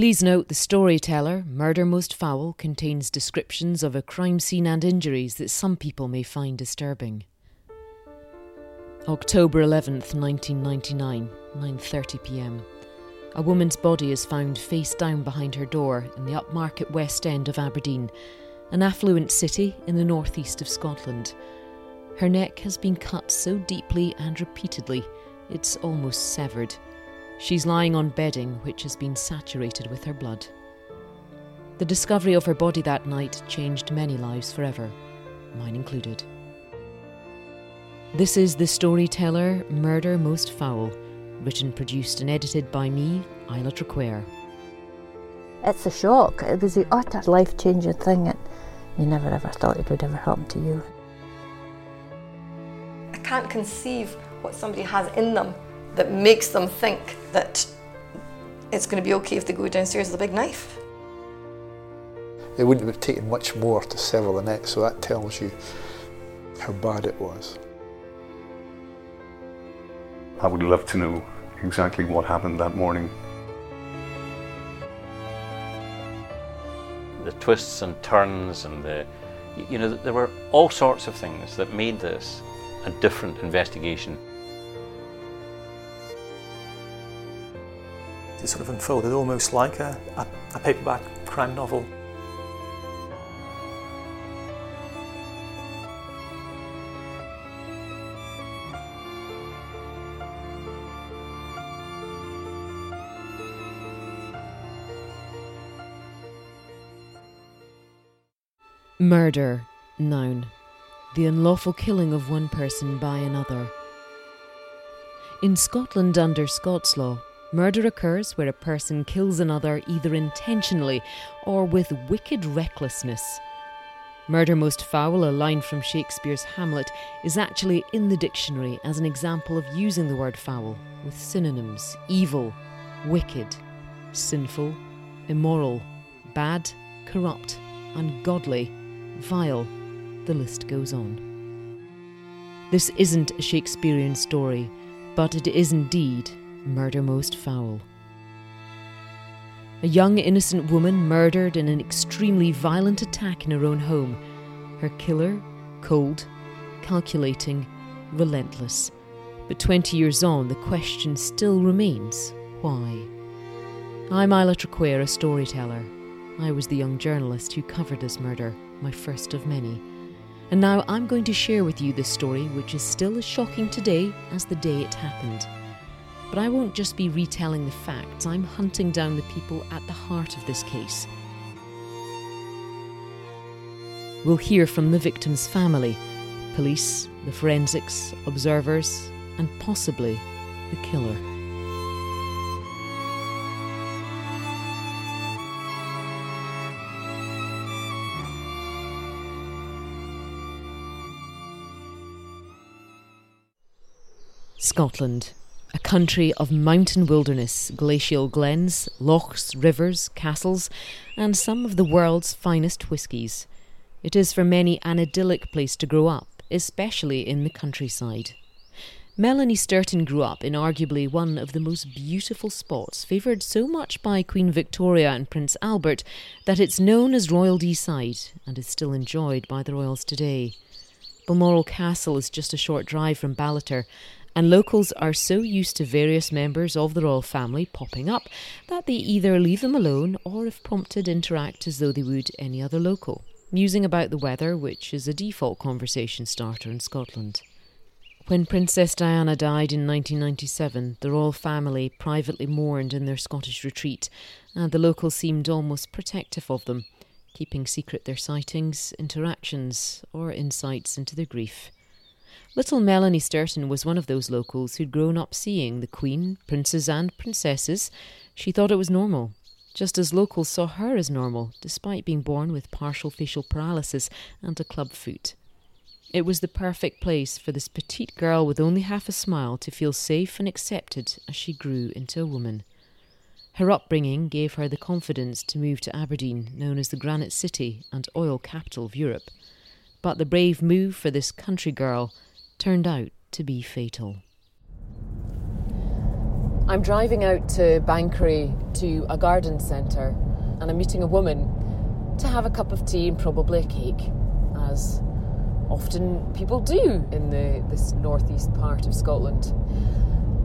Please note the storyteller, Murder Most Foul, contains descriptions of a crime scene and injuries that some people may find disturbing. October 11th, 1999, 9:30 p.m. A woman's body is found face down behind her door in the upmarket west end of Aberdeen, an affluent city in the northeast of Scotland. Her neck has been cut so deeply and repeatedly, it's almost severed. She's lying on bedding which has been saturated with her blood. The discovery of her body that night changed many lives forever, mine included. This is The Storyteller Murder Most Foul, written, produced, and edited by me, Isla Traquair. It's a shock. It was the utter life changing thing that you never ever thought it would ever happen to you. I can't conceive what somebody has in them that makes them think that it's going to be okay if they go downstairs with a big knife. It wouldn't have taken much more to sever the neck, so that tells you how bad it was. I would love to know exactly what happened that morning. The twists and turns and the, you know, there were all sorts of things that made this a different investigation. It sort of unfolded almost like a, a, a paperback crime novel. Murder, noun. The unlawful killing of one person by another. In Scotland under Scots law, murder occurs where a person kills another either intentionally or with wicked recklessness. Murder most foul, a line from Shakespeare's Hamlet, is actually in the dictionary as an example of using the word foul with synonyms evil, wicked, sinful, immoral, bad, corrupt, ungodly vile. The list goes on. This isn't a Shakespearean story, but it is indeed murder most foul. A young innocent woman murdered in an extremely violent attack in her own home. Her killer, cold, calculating, relentless. But 20 years on, the question still remains why? I'm Isla Traquair, a storyteller. I was the young journalist who covered this murder my first of many. And now I'm going to share with you this story, which is still as shocking today as the day it happened. But I won't just be retelling the facts, I'm hunting down the people at the heart of this case. We'll hear from the victim's family, police, the forensics, observers, and possibly the killer. Scotland, a country of mountain wilderness, glacial glens, lochs, rivers, castles, and some of the world's finest whiskies. It is for many an idyllic place to grow up, especially in the countryside. Melanie Sturton grew up in arguably one of the most beautiful spots, favoured so much by Queen Victoria and Prince Albert that it's known as Royal Deeside and is still enjoyed by the royals today. Balmoral Castle is just a short drive from Ballater, and locals are so used to various members of the royal family popping up that they either leave them alone or, if prompted, interact as though they would any other local, musing about the weather, which is a default conversation starter in Scotland. When Princess Diana died in 1997, the royal family privately mourned in their Scottish retreat, and the locals seemed almost protective of them, keeping secret their sightings, interactions, or insights into their grief. Little Melanie Sturton was one of those locals who'd grown up seeing the Queen, princes, and princesses. She thought it was normal, just as locals saw her as normal, despite being born with partial facial paralysis and a club foot. It was the perfect place for this petite girl with only half a smile to feel safe and accepted as she grew into a woman. Her upbringing gave her the confidence to move to Aberdeen, known as the Granite City and oil capital of Europe. But the brave move for this country girl turned out to be fatal. I'm driving out to Banchory to a garden centre and I'm meeting a woman to have a cup of tea and probably a cake, as often people do in the, this northeast part of Scotland.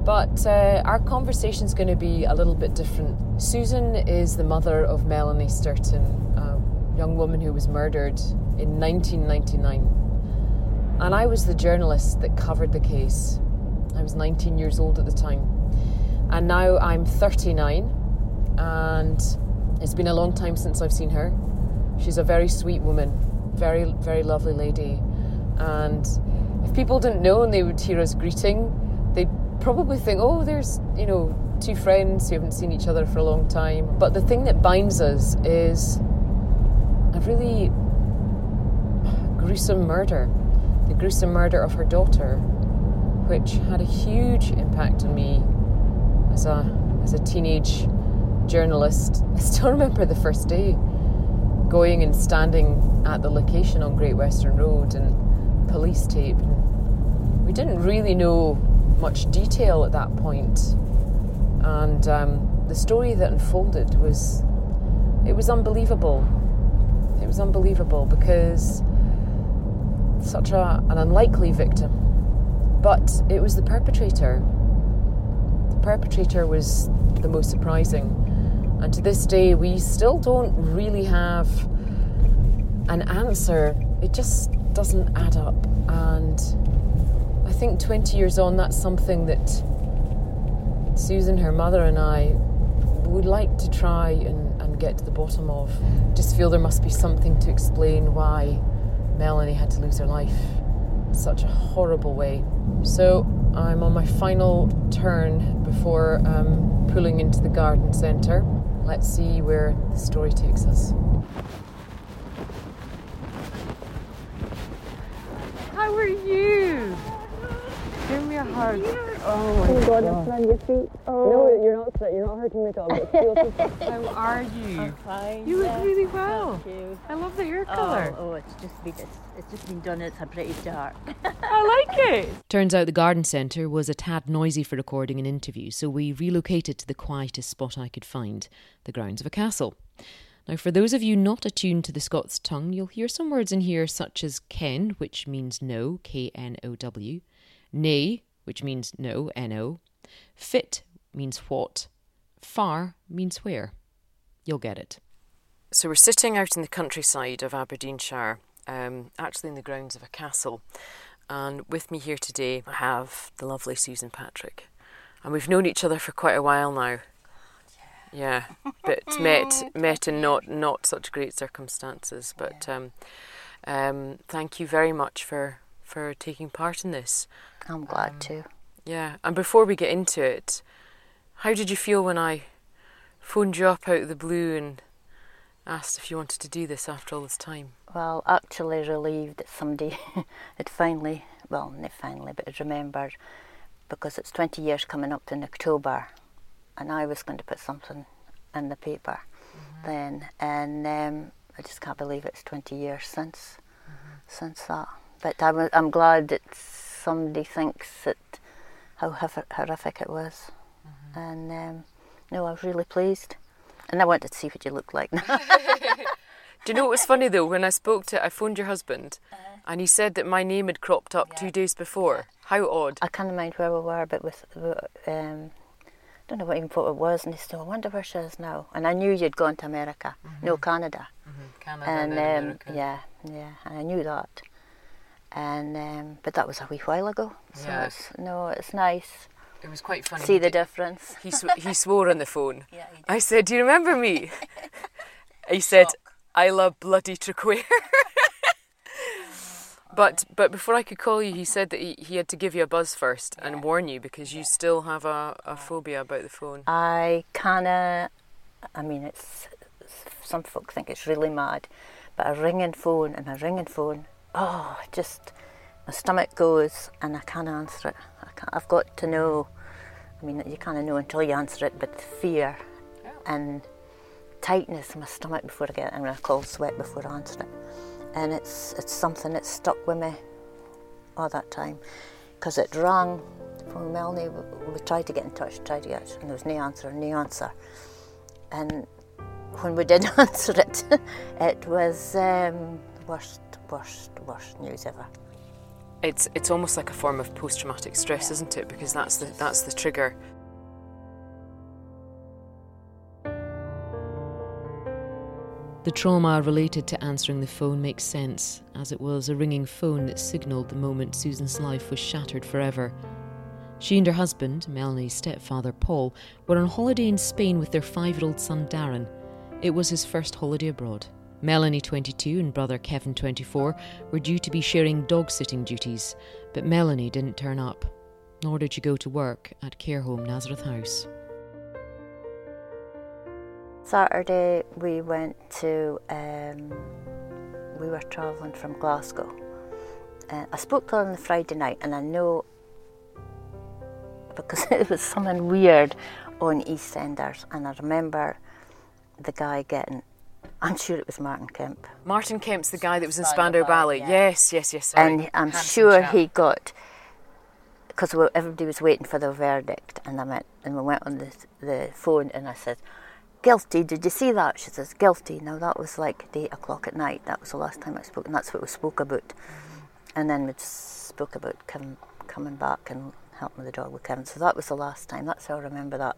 But uh, our conversation is going to be a little bit different. Susan is the mother of Melanie Sturton, a young woman who was murdered in 1999. And I was the journalist that covered the case. I was 19 years old at the time. And now I'm 39, and it's been a long time since I've seen her. She's a very sweet woman, very, very lovely lady. And if people didn't know and they would hear us greeting, they'd probably think, oh, there's, you know, two friends who haven't seen each other for a long time. But the thing that binds us is a really gruesome murder the gruesome murder of her daughter, which had a huge impact on me as a, as a teenage journalist. I still remember the first day going and standing at the location on Great Western Road and police tape. We didn't really know much detail at that. And um, the story that unfolded was, it was unbelievable. It was unbelievable because such a, an unlikely victim. But it was the perpetrator. The perpetrator was the most surprising. And to this day, we still don't really have an answer. It just doesn't add up. And I think 20 years on, that's something that Susan, her mother, and I would like to try and, and get to the bottom of. Just feel there must be something to explain why Melanie had to lose her life in such a horrible way. So I'm on my final turn before um, pulling into the garden centre. Let's see where the story takes us. How are you? Give me a hug. Oh my God, god. it's on your feet. No, oh. you're not you're not hurting me at all. But it feels How are you? Fine. You look yeah. really well. Thank you. I love the hair Oh, colour. oh, it's just been it's, it's just been done. It's a pretty dark. I like it. Turns out the garden centre was a tad noisy for recording an interview, so we relocated to the quietest spot I could find, the grounds of a castle. Now, for those of you not attuned to the Scots tongue, you'll hear some words in here such as ken, which means no, K N O W, nay, which means no, N O, fit means what, far means where. You'll get it. So we're sitting out in the countryside of Aberdeenshire, um, actually in the grounds of a castle. And with me here today, I have the lovely Susan Patrick. And we've known each other for quite a while now. Yeah, but met met in not not such great circumstances. But um, um, thank you very much for for taking part in this. I'm glad um, to. Yeah, and before we get into it, how did you feel when I phoned you up out of the blue and asked if you wanted to do this after all this time? Well, actually relieved that somebody had finally, well, not finally, but had remembered because it's 20 years coming up in October and I was going to put something in the paper mm-hmm. then and um, I just can't believe it's 20 years since mm-hmm. since that. But I'm, I'm glad that somebody thinks that how hor- horrific it was. And um, no, I was really pleased. And I wanted to see what you looked like. Do you know what was funny though? When I spoke to, I phoned your husband, and he said that my name had cropped up two days before. How odd! I can't mind where we were, but with um, don't know what even what it was, and he said, "I wonder where she is now." And I knew you'd gone to America, no Canada, Canada and um, yeah, yeah, and I knew that. And um, but that was a wee while ago, so Yeah. it's, no, it's nice. it was quite funny. See the difference. He sw- he swore on the phone. Yeah, he I said, "Do you remember me?" he said, "I love bloody Traquair." but but before I could call you, he said that he, he had to give you a buzz first and warn you because you still have a, a phobia about the phone. I kinda, I mean, it's some folk think it's really mad, but a ringing phone and a ringing phone, oh, just my stomach goes and I can't answer it. I I've got to know. I mean, you kind of know until you answer it, but fear and tightness in my stomach before I get and a cold sweat before I answer it, and it's it's something that stuck with me all that time, because it rang from Melanie. We, we tried to get in touch, tried to get, and there was no answer, no answer. And when we did answer it, it was um, worst, worst, worst news ever. It's it's almost like a form of post-traumatic stress, isn't it? Because that's the that's the trigger. The trauma related to answering the phone makes sense, as it was a ringing phone that signalled the moment Susan's life was shattered forever. She and her husband, Melanie's stepfather Paul, were on holiday in Spain with their five year old son Darren. It was his first holiday abroad. Melanie, 22, and brother Kevin, 24, were due to be sharing dog sitting duties, but Melanie didn't turn up, nor did she go to work at care home Nazareth House. Saturday we went to, um, we were travelling from Glasgow. Uh, I spoke to her on the Friday night and I know because it was something weird on EastEnders and I remember the guy getting, I'm sure it was Martin Kemp. Martin Kemp's the guy that was in Spandau Ballet. Yes, yes, yes. Sorry. And I'm Handsome sure chap. he got, because everybody was waiting for the verdict and I went, and we went on the, the phone and I said, guilty, did you see that? She says, guilty. Now that was like at 8 o'clock at night. That was the last time I spoke and that's what we spoke about. And then we just spoke about Kevin coming back and helping the dog with Kevin. So that was the last time. That's how I remember that.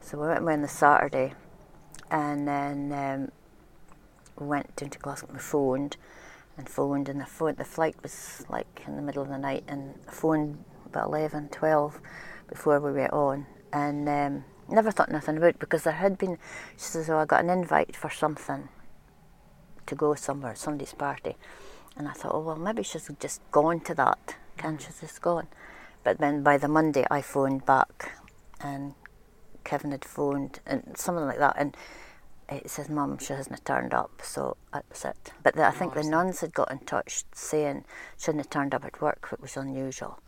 So we went on the Saturday and then um, we went down to Glasgow and we phoned and phoned and the phone the flight was like in the middle of the night and phoned about 11, 12 before we went on and um, never thought nothing about it because there had been she says oh I got an invite for something to go somewhere somebody's party. And I thought oh well maybe she's just gone to that. Can she's just gone but then by the Monday I phoned back and Kevin had phoned and something like that and it says mum she hasn't turned up so that was it but the, I think the nuns had got in touch saying she hadn't turned up at work which was unusual.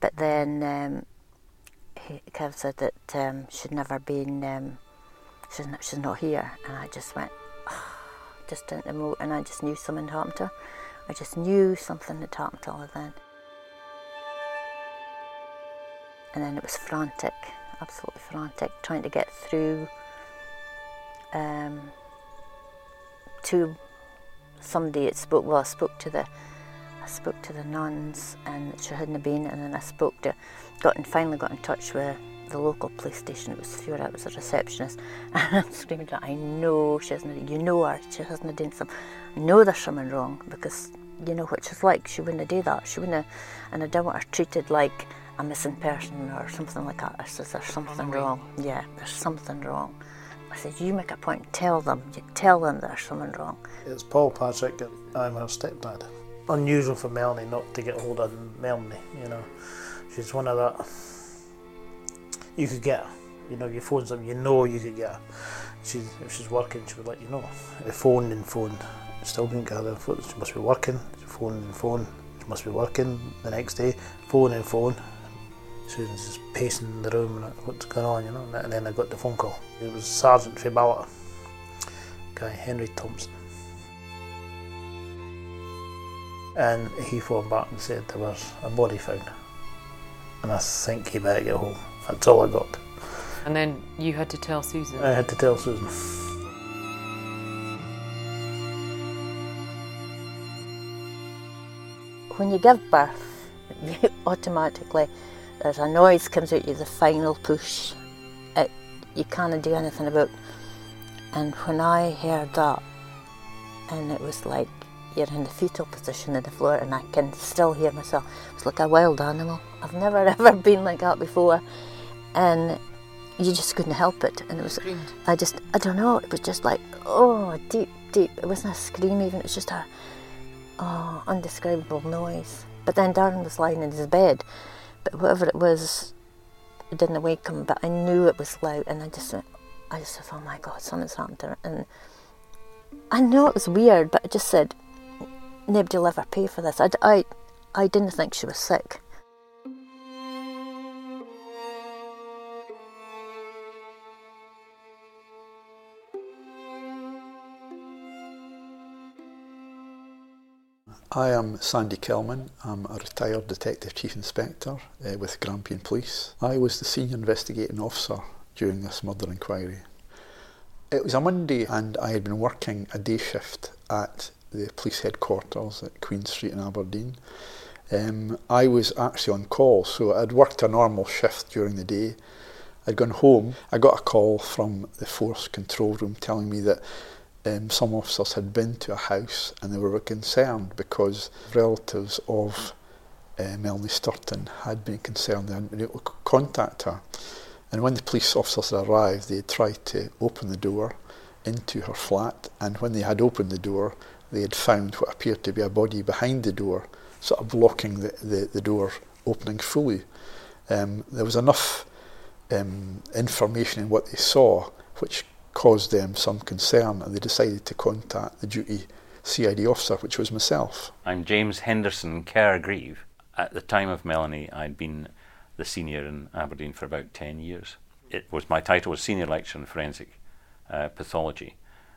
But then um, he, Kev said that um, she'd never been um, she's, not, she's not here. And I just went just didn't emote and I just knew something had happened to her. I just knew something had happened to her then. And then it was frantic absolutely frantic trying to get through um, to somebody that spoke well I spoke to the I spoke to the nuns and she hadn't been and then I spoke to got and finally got in touch with the local police station. It was Fiora it was a receptionist. And I'm screaming her, I know she hasn't you know her she hasn't done something I know there's something wrong because you know what she's like. She wouldn't do that. She wouldn't and I don't want her treated like a missing person or something like that. I said there's something wrong. Yeah there's something wrong I said you make a point and tell them you tell them there's something wrong It's Paul Patrick and I'm her stepdad. Unusual for Melanie not to get hold of Melanie, you know. She's one of that. You could get her. You know, you phone something, you know you could get her. She, if she's working, she would let you know. They phoned and phoned, still didn't get her. She must be working. She phoned and phoned. She must be working the next day. Phone and phone. Susan's just pacing the room and what's going on, you know. And then I got the phone call. It was Sergeant Fiballa, guy Henry Thompson. And he phoned back and said there was a body found. And I think he better get home. That's all I got. And then you had to tell Susan. I had to tell Susan. when you give birth, you automatically there's a noise comes out you, the final push. It you can't do anything about. And when I heard that, and it was like you're in the fetal position on the floor, and I can still hear myself. It's like a wild animal. I've never ever been like that before, and you just couldn't help it. And it was, I just, I don't know. It was just like, oh, deep, deep. It wasn't a scream even. It was just a, oh, undescribable noise. But then Darren was lying in his bed, but whatever it was, it didn't wake him. But I knew it was loud, and I just went, I just said, oh my God, something's happened to her. And I know it was weird, but I just said, nobody will ever pay for this. I, I, I didn't think she was sick. I am Sandy Kelman. I'm a retired Detective Chief Inspector uh, with Grampian Police. I was the Senior Investigating Officer during this murder inquiry. It was a Monday and I had been working a day shift at the police headquarters at Queen Street in Aberdeen. Um, I was actually on call, so I'd worked a normal shift during the day. I'd gone home. I got a call from the force control room telling me that um, some officers had been to a house and they were concerned because relatives of uh, Melanie Sturton had been concerned and they hadn't to contact her. And when the police officers arrived, they tried to open the door into her flat, and when they had opened the door, they had found what appeared to be a body behind the door, sort of blocking the, the, the door opening fully. Um, there was enough um, information in what they saw which caused them some concern, and they decided to contact the duty CID officer, which was myself. I'm James Henderson Kerr Grieve. At the time of Melanie, I'd been the senior in Aberdeen for about 10 years. It was my title was senior lecturer in forensic uh, pathology,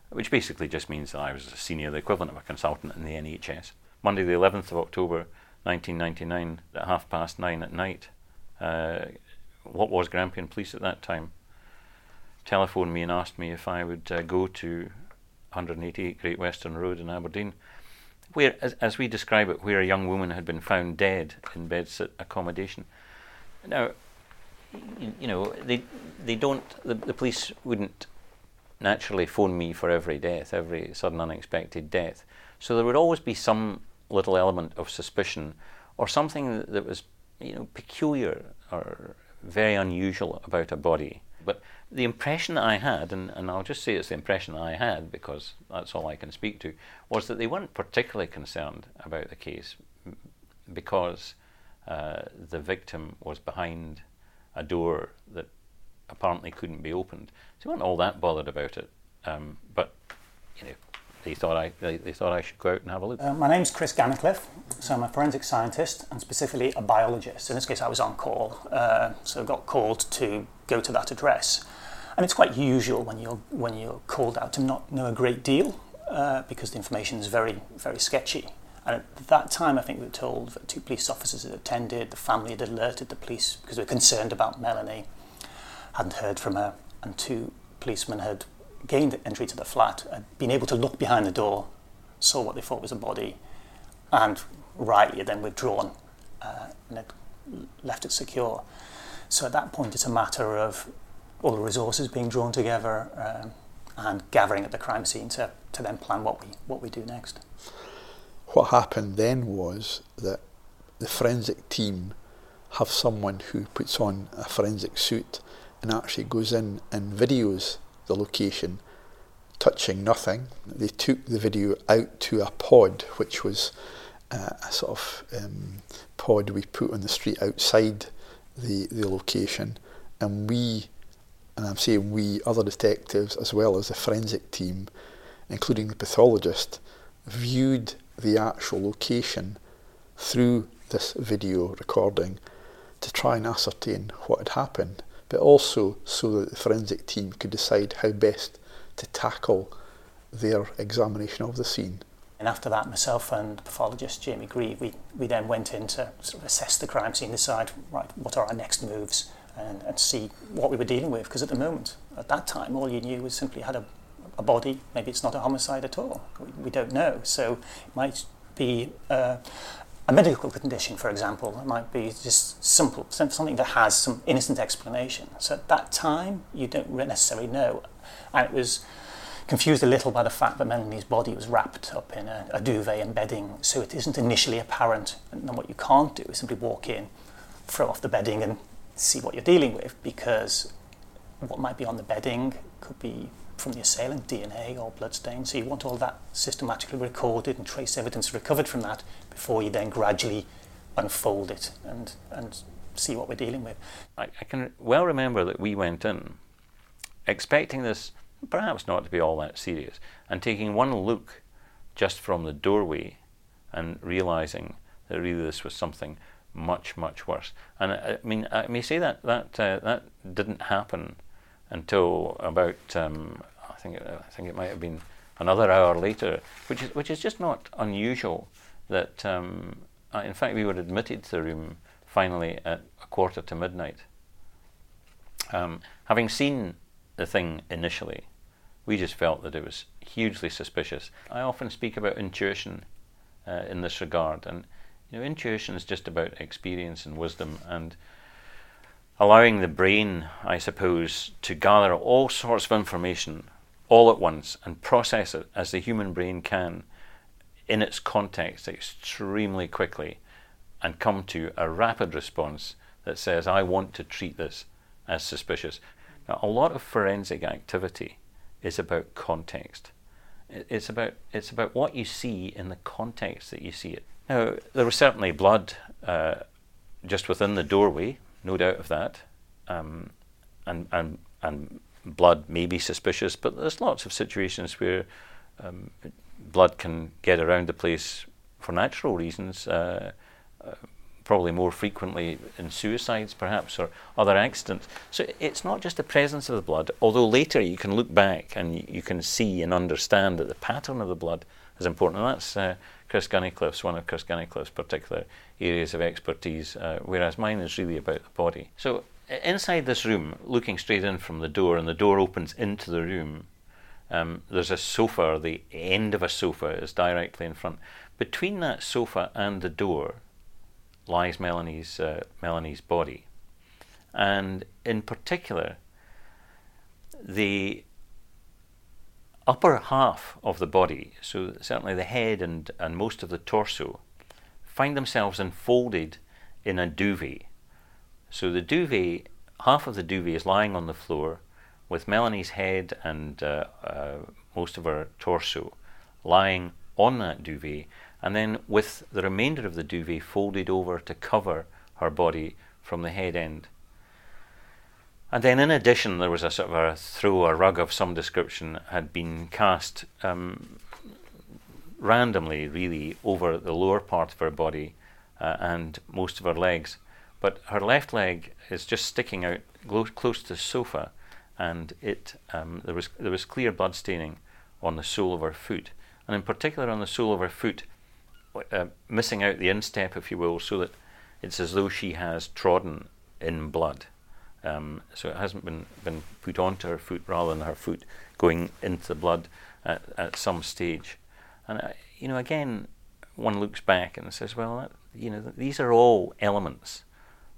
which basically just means that I was a senior, the equivalent of a consultant in the NHS. Monday, the 11th of October, 1999, at half past nine at night, uh, what was Grampian Police at that time telephoned me and asked me if I would uh, go to 188 Great Western Road in Aberdeen, where, as, as we describe it, where a young woman had been found dead in bedsit accommodation. Now, you, you know, they they don't. The, the police wouldn't naturally phone me for every death, every sudden unexpected death. So there would always be some little element of suspicion, or something that, that was, you know, peculiar or very unusual about a body. But the impression that I had, and, and I'll just say it's the impression I had because that's all I can speak to, was that they weren't particularly concerned about the case because uh, the victim was behind a door that apparently couldn't be opened. So they weren't all that bothered about it. Um, but you know, they thought I they, they, thought I should go out and have a look. Uh, my name's Chris Gannicliffe, so I'm a forensic scientist and specifically a biologist. In this case, I was on call, uh, so got called to go to that address. And it's quite usual when you're when you're called out to not know a great deal uh, because the information is very very sketchy. And at that time, I think we were told that two police officers had attended, the family had alerted the police because they were concerned about Melanie, hadn't heard from her, and two policemen had gained entry to the flat, had been able to look behind the door, saw what they thought was a body, and rightly had then withdrawn uh, and had left it secure. So at that point, it's a matter of all the resources being drawn together um, and gathering at the crime scene to, to then plan what we what we do next. What happened then was that the forensic team have someone who puts on a forensic suit and actually goes in and videos the location, touching nothing. They took the video out to a pod, which was uh, a sort of um, pod we put on the street outside the, the location, and we, and I'm saying we, other detectives as well as the forensic team, including the pathologist, viewed the actual location through this video recording to try and ascertain what had happened but also so that the forensic team could decide how best to tackle their examination of the scene. And after that, myself and pathologist Jamie Grieve, we, we then went in to sort of assess the crime scene, decide, right, what are our next moves, and, and see what we were dealing with. Because at the moment, at that time, all you knew was simply had a, a body. Maybe it's not a homicide at all. We, we don't know. So it might be uh, a medical condition, for example, it might be just simple, something that has some innocent explanation. So at that time, you don't necessarily know. And it was confused a little by the fact that Melanie's body was wrapped up in a, a duvet and bedding, so it isn't initially apparent. And what you can't do is simply walk in, throw off the bedding, and see what you're dealing with, because what might be on the bedding could be from the assailant, DNA or bloodstains. So you want all that systematically recorded and trace evidence recovered from that before you then gradually unfold it and, and see what we're dealing with. I, I can well remember that we went in expecting this perhaps not to be all that serious and taking one look just from the doorway and realizing that really this was something much much worse. And I, I mean, I may say that that uh, that didn't happen until about um, I think it, I think it might have been another hour later, which is which is just not unusual that, um, in fact, we were admitted to the room finally at a quarter to midnight. Um, having seen the thing initially, we just felt that it was hugely suspicious. I often speak about intuition uh, in this regard, and you know, intuition is just about experience and wisdom and allowing the brain, I suppose, to gather all sorts of information all at once and process it as the human brain can in its context extremely quickly and come to a rapid response that says, I want to treat this as suspicious. Now, a lot of forensic activity is about context. It's about, it's about what you see in the context that you see it. Now, there was certainly blood uh, just within the doorway, no doubt of that. Um, and, and, and blood may be suspicious, but there's lots of situations where um, blood can get around the place for natural reasons. Uh, uh, probably more frequently in suicides, perhaps, or other accidents. So it's not just the presence of the blood, although later you can look back and you can see and understand that the pattern of the blood is important. And that's uh, Chris Gannicliffe's, one of Chris Gannicliffe's particular areas of expertise, uh, whereas mine is really about the body. So inside this room, looking straight in from the door, and the door opens into the room, um, there's a sofa, the end of a sofa is directly in front. Between that sofa and the door, lies Melanie's, uh, Melanie's body. And in particular, the upper half of the body, so certainly the head and, and most of the torso, find themselves enfolded in a duvet. So the duvet, half of the duvet is lying on the floor with Melanie's head and uh, uh, most of her torso lying on that duvet, and then with the remainder of the duvet folded over to cover her body from the head end. And then, in addition, there was a sort of a throw, a rug of some description had been cast um, randomly, really, over the lower part of her body uh, and most of her legs. But her left leg is just sticking out close to the sofa, and it um, there was there was clear blood staining on the sole of her foot, and in particular on the sole of her foot, uh, missing out the instep, if you will, so that it's as though she has trodden in blood. Um, so it hasn't been, been put onto her foot rather than her foot going into the blood at, at some stage. And, uh, you know, again, one looks back and says, well, that, you know, these are all elements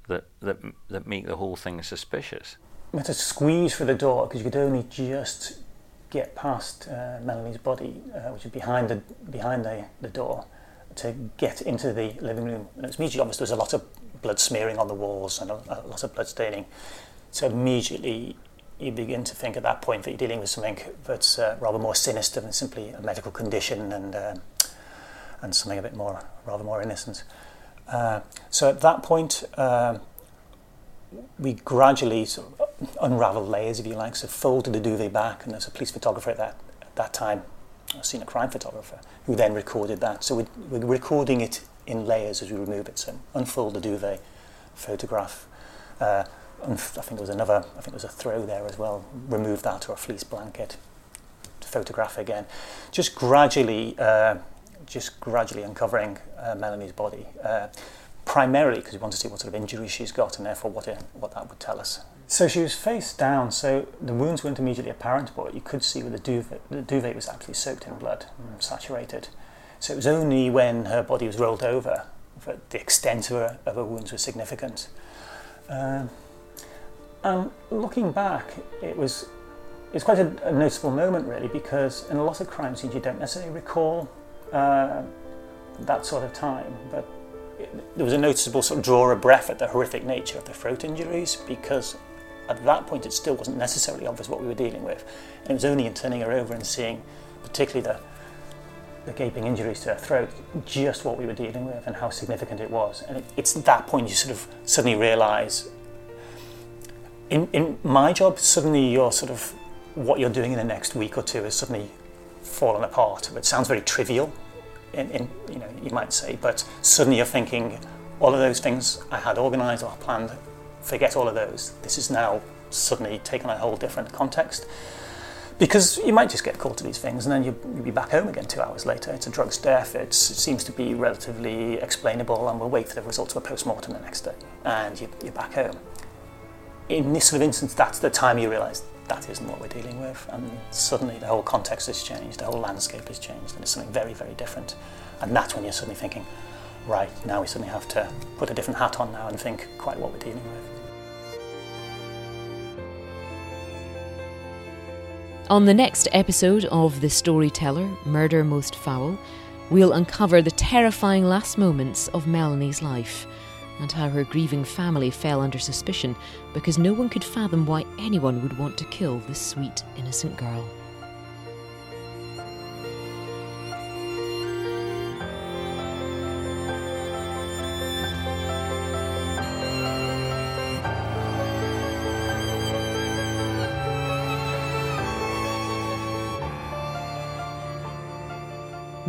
that, that, that make the whole thing suspicious. We had to squeeze for the door because you could only just get past uh, Melanie's body, uh, which is behind the, behind the, the door to get into the living room. And it's immediately obvious there's a lot of blood smearing on the walls and a, a lot of blood staining. So immediately you begin to think at that point that you're dealing with something that's uh, rather more sinister than simply a medical condition and uh, and something a bit more rather more innocent. Uh, so at that point, um, we gradually sort of unravel layers, if you like. So folded the duvet back, and there's a police photographer at that at that time a scene crime photographer, who then recorded that. So we're, we're recording it in layers as we remove it. So unfold the duvet, photograph. Uh, I think there was another, I think there was a throw there as well. Remove that or a fleece blanket, photograph again. Just gradually, uh, just gradually uncovering uh, Melanie's body. Uh, primarily because we want to see what sort of injuries she's got and therefore what, it, what that would tell us. So she was face down, so the wounds weren't immediately apparent, but you could see where the duvet, the duvet was actually soaked in blood, saturated. So it was only when her body was rolled over that the extent of her, of her wounds was significant. Um, and looking back, it was it's quite a, a, noticeable moment, really, because in a lot of crime scenes you don't necessarily recall uh, that sort of time, but it, there was a noticeable sort of draw of breath at the horrific nature of the throat injuries because at that point it still wasn't necessarily obvious what we were dealing with. And it was only in turning her over and seeing, particularly the, the gaping injuries to her throat, just what we were dealing with and how significant it was. And it, it's at that point you sort of suddenly realise. In, in my job, suddenly you're sort of what you're doing in the next week or two is suddenly fallen apart. It sounds very trivial, in, in, you know you might say, but suddenly you're thinking all of those things I had organised or planned forget all of those. This is now suddenly taken a whole different context. because you might just get caught to these things and then you, you'll be back home again two hours later. It's a drug's death, it's, it seems to be relatively explainable, and we'll wait for the results of a post mortem the next day, and you, you're back home. In this sort of instance, that's the time you realise that isn't what we're dealing with, and suddenly the whole context has changed, the whole landscape has changed, and it's something very, very different. And that's when you're suddenly thinking, right, now we suddenly have to put a different hat on now and think quite what we're dealing with. On the next episode of The Storyteller Murder Most Foul, we'll uncover the terrifying last moments of Melanie's life and how her grieving family fell under suspicion because no one could fathom why anyone would want to kill this sweet, innocent girl.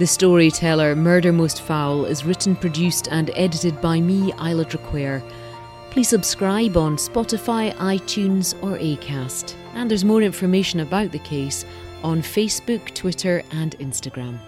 The Storyteller Murder Most Foul is written, produced, and edited by me, Isla Traquair. Please subscribe on Spotify, iTunes, or Acast. And there's more information about the case on Facebook, Twitter, and Instagram.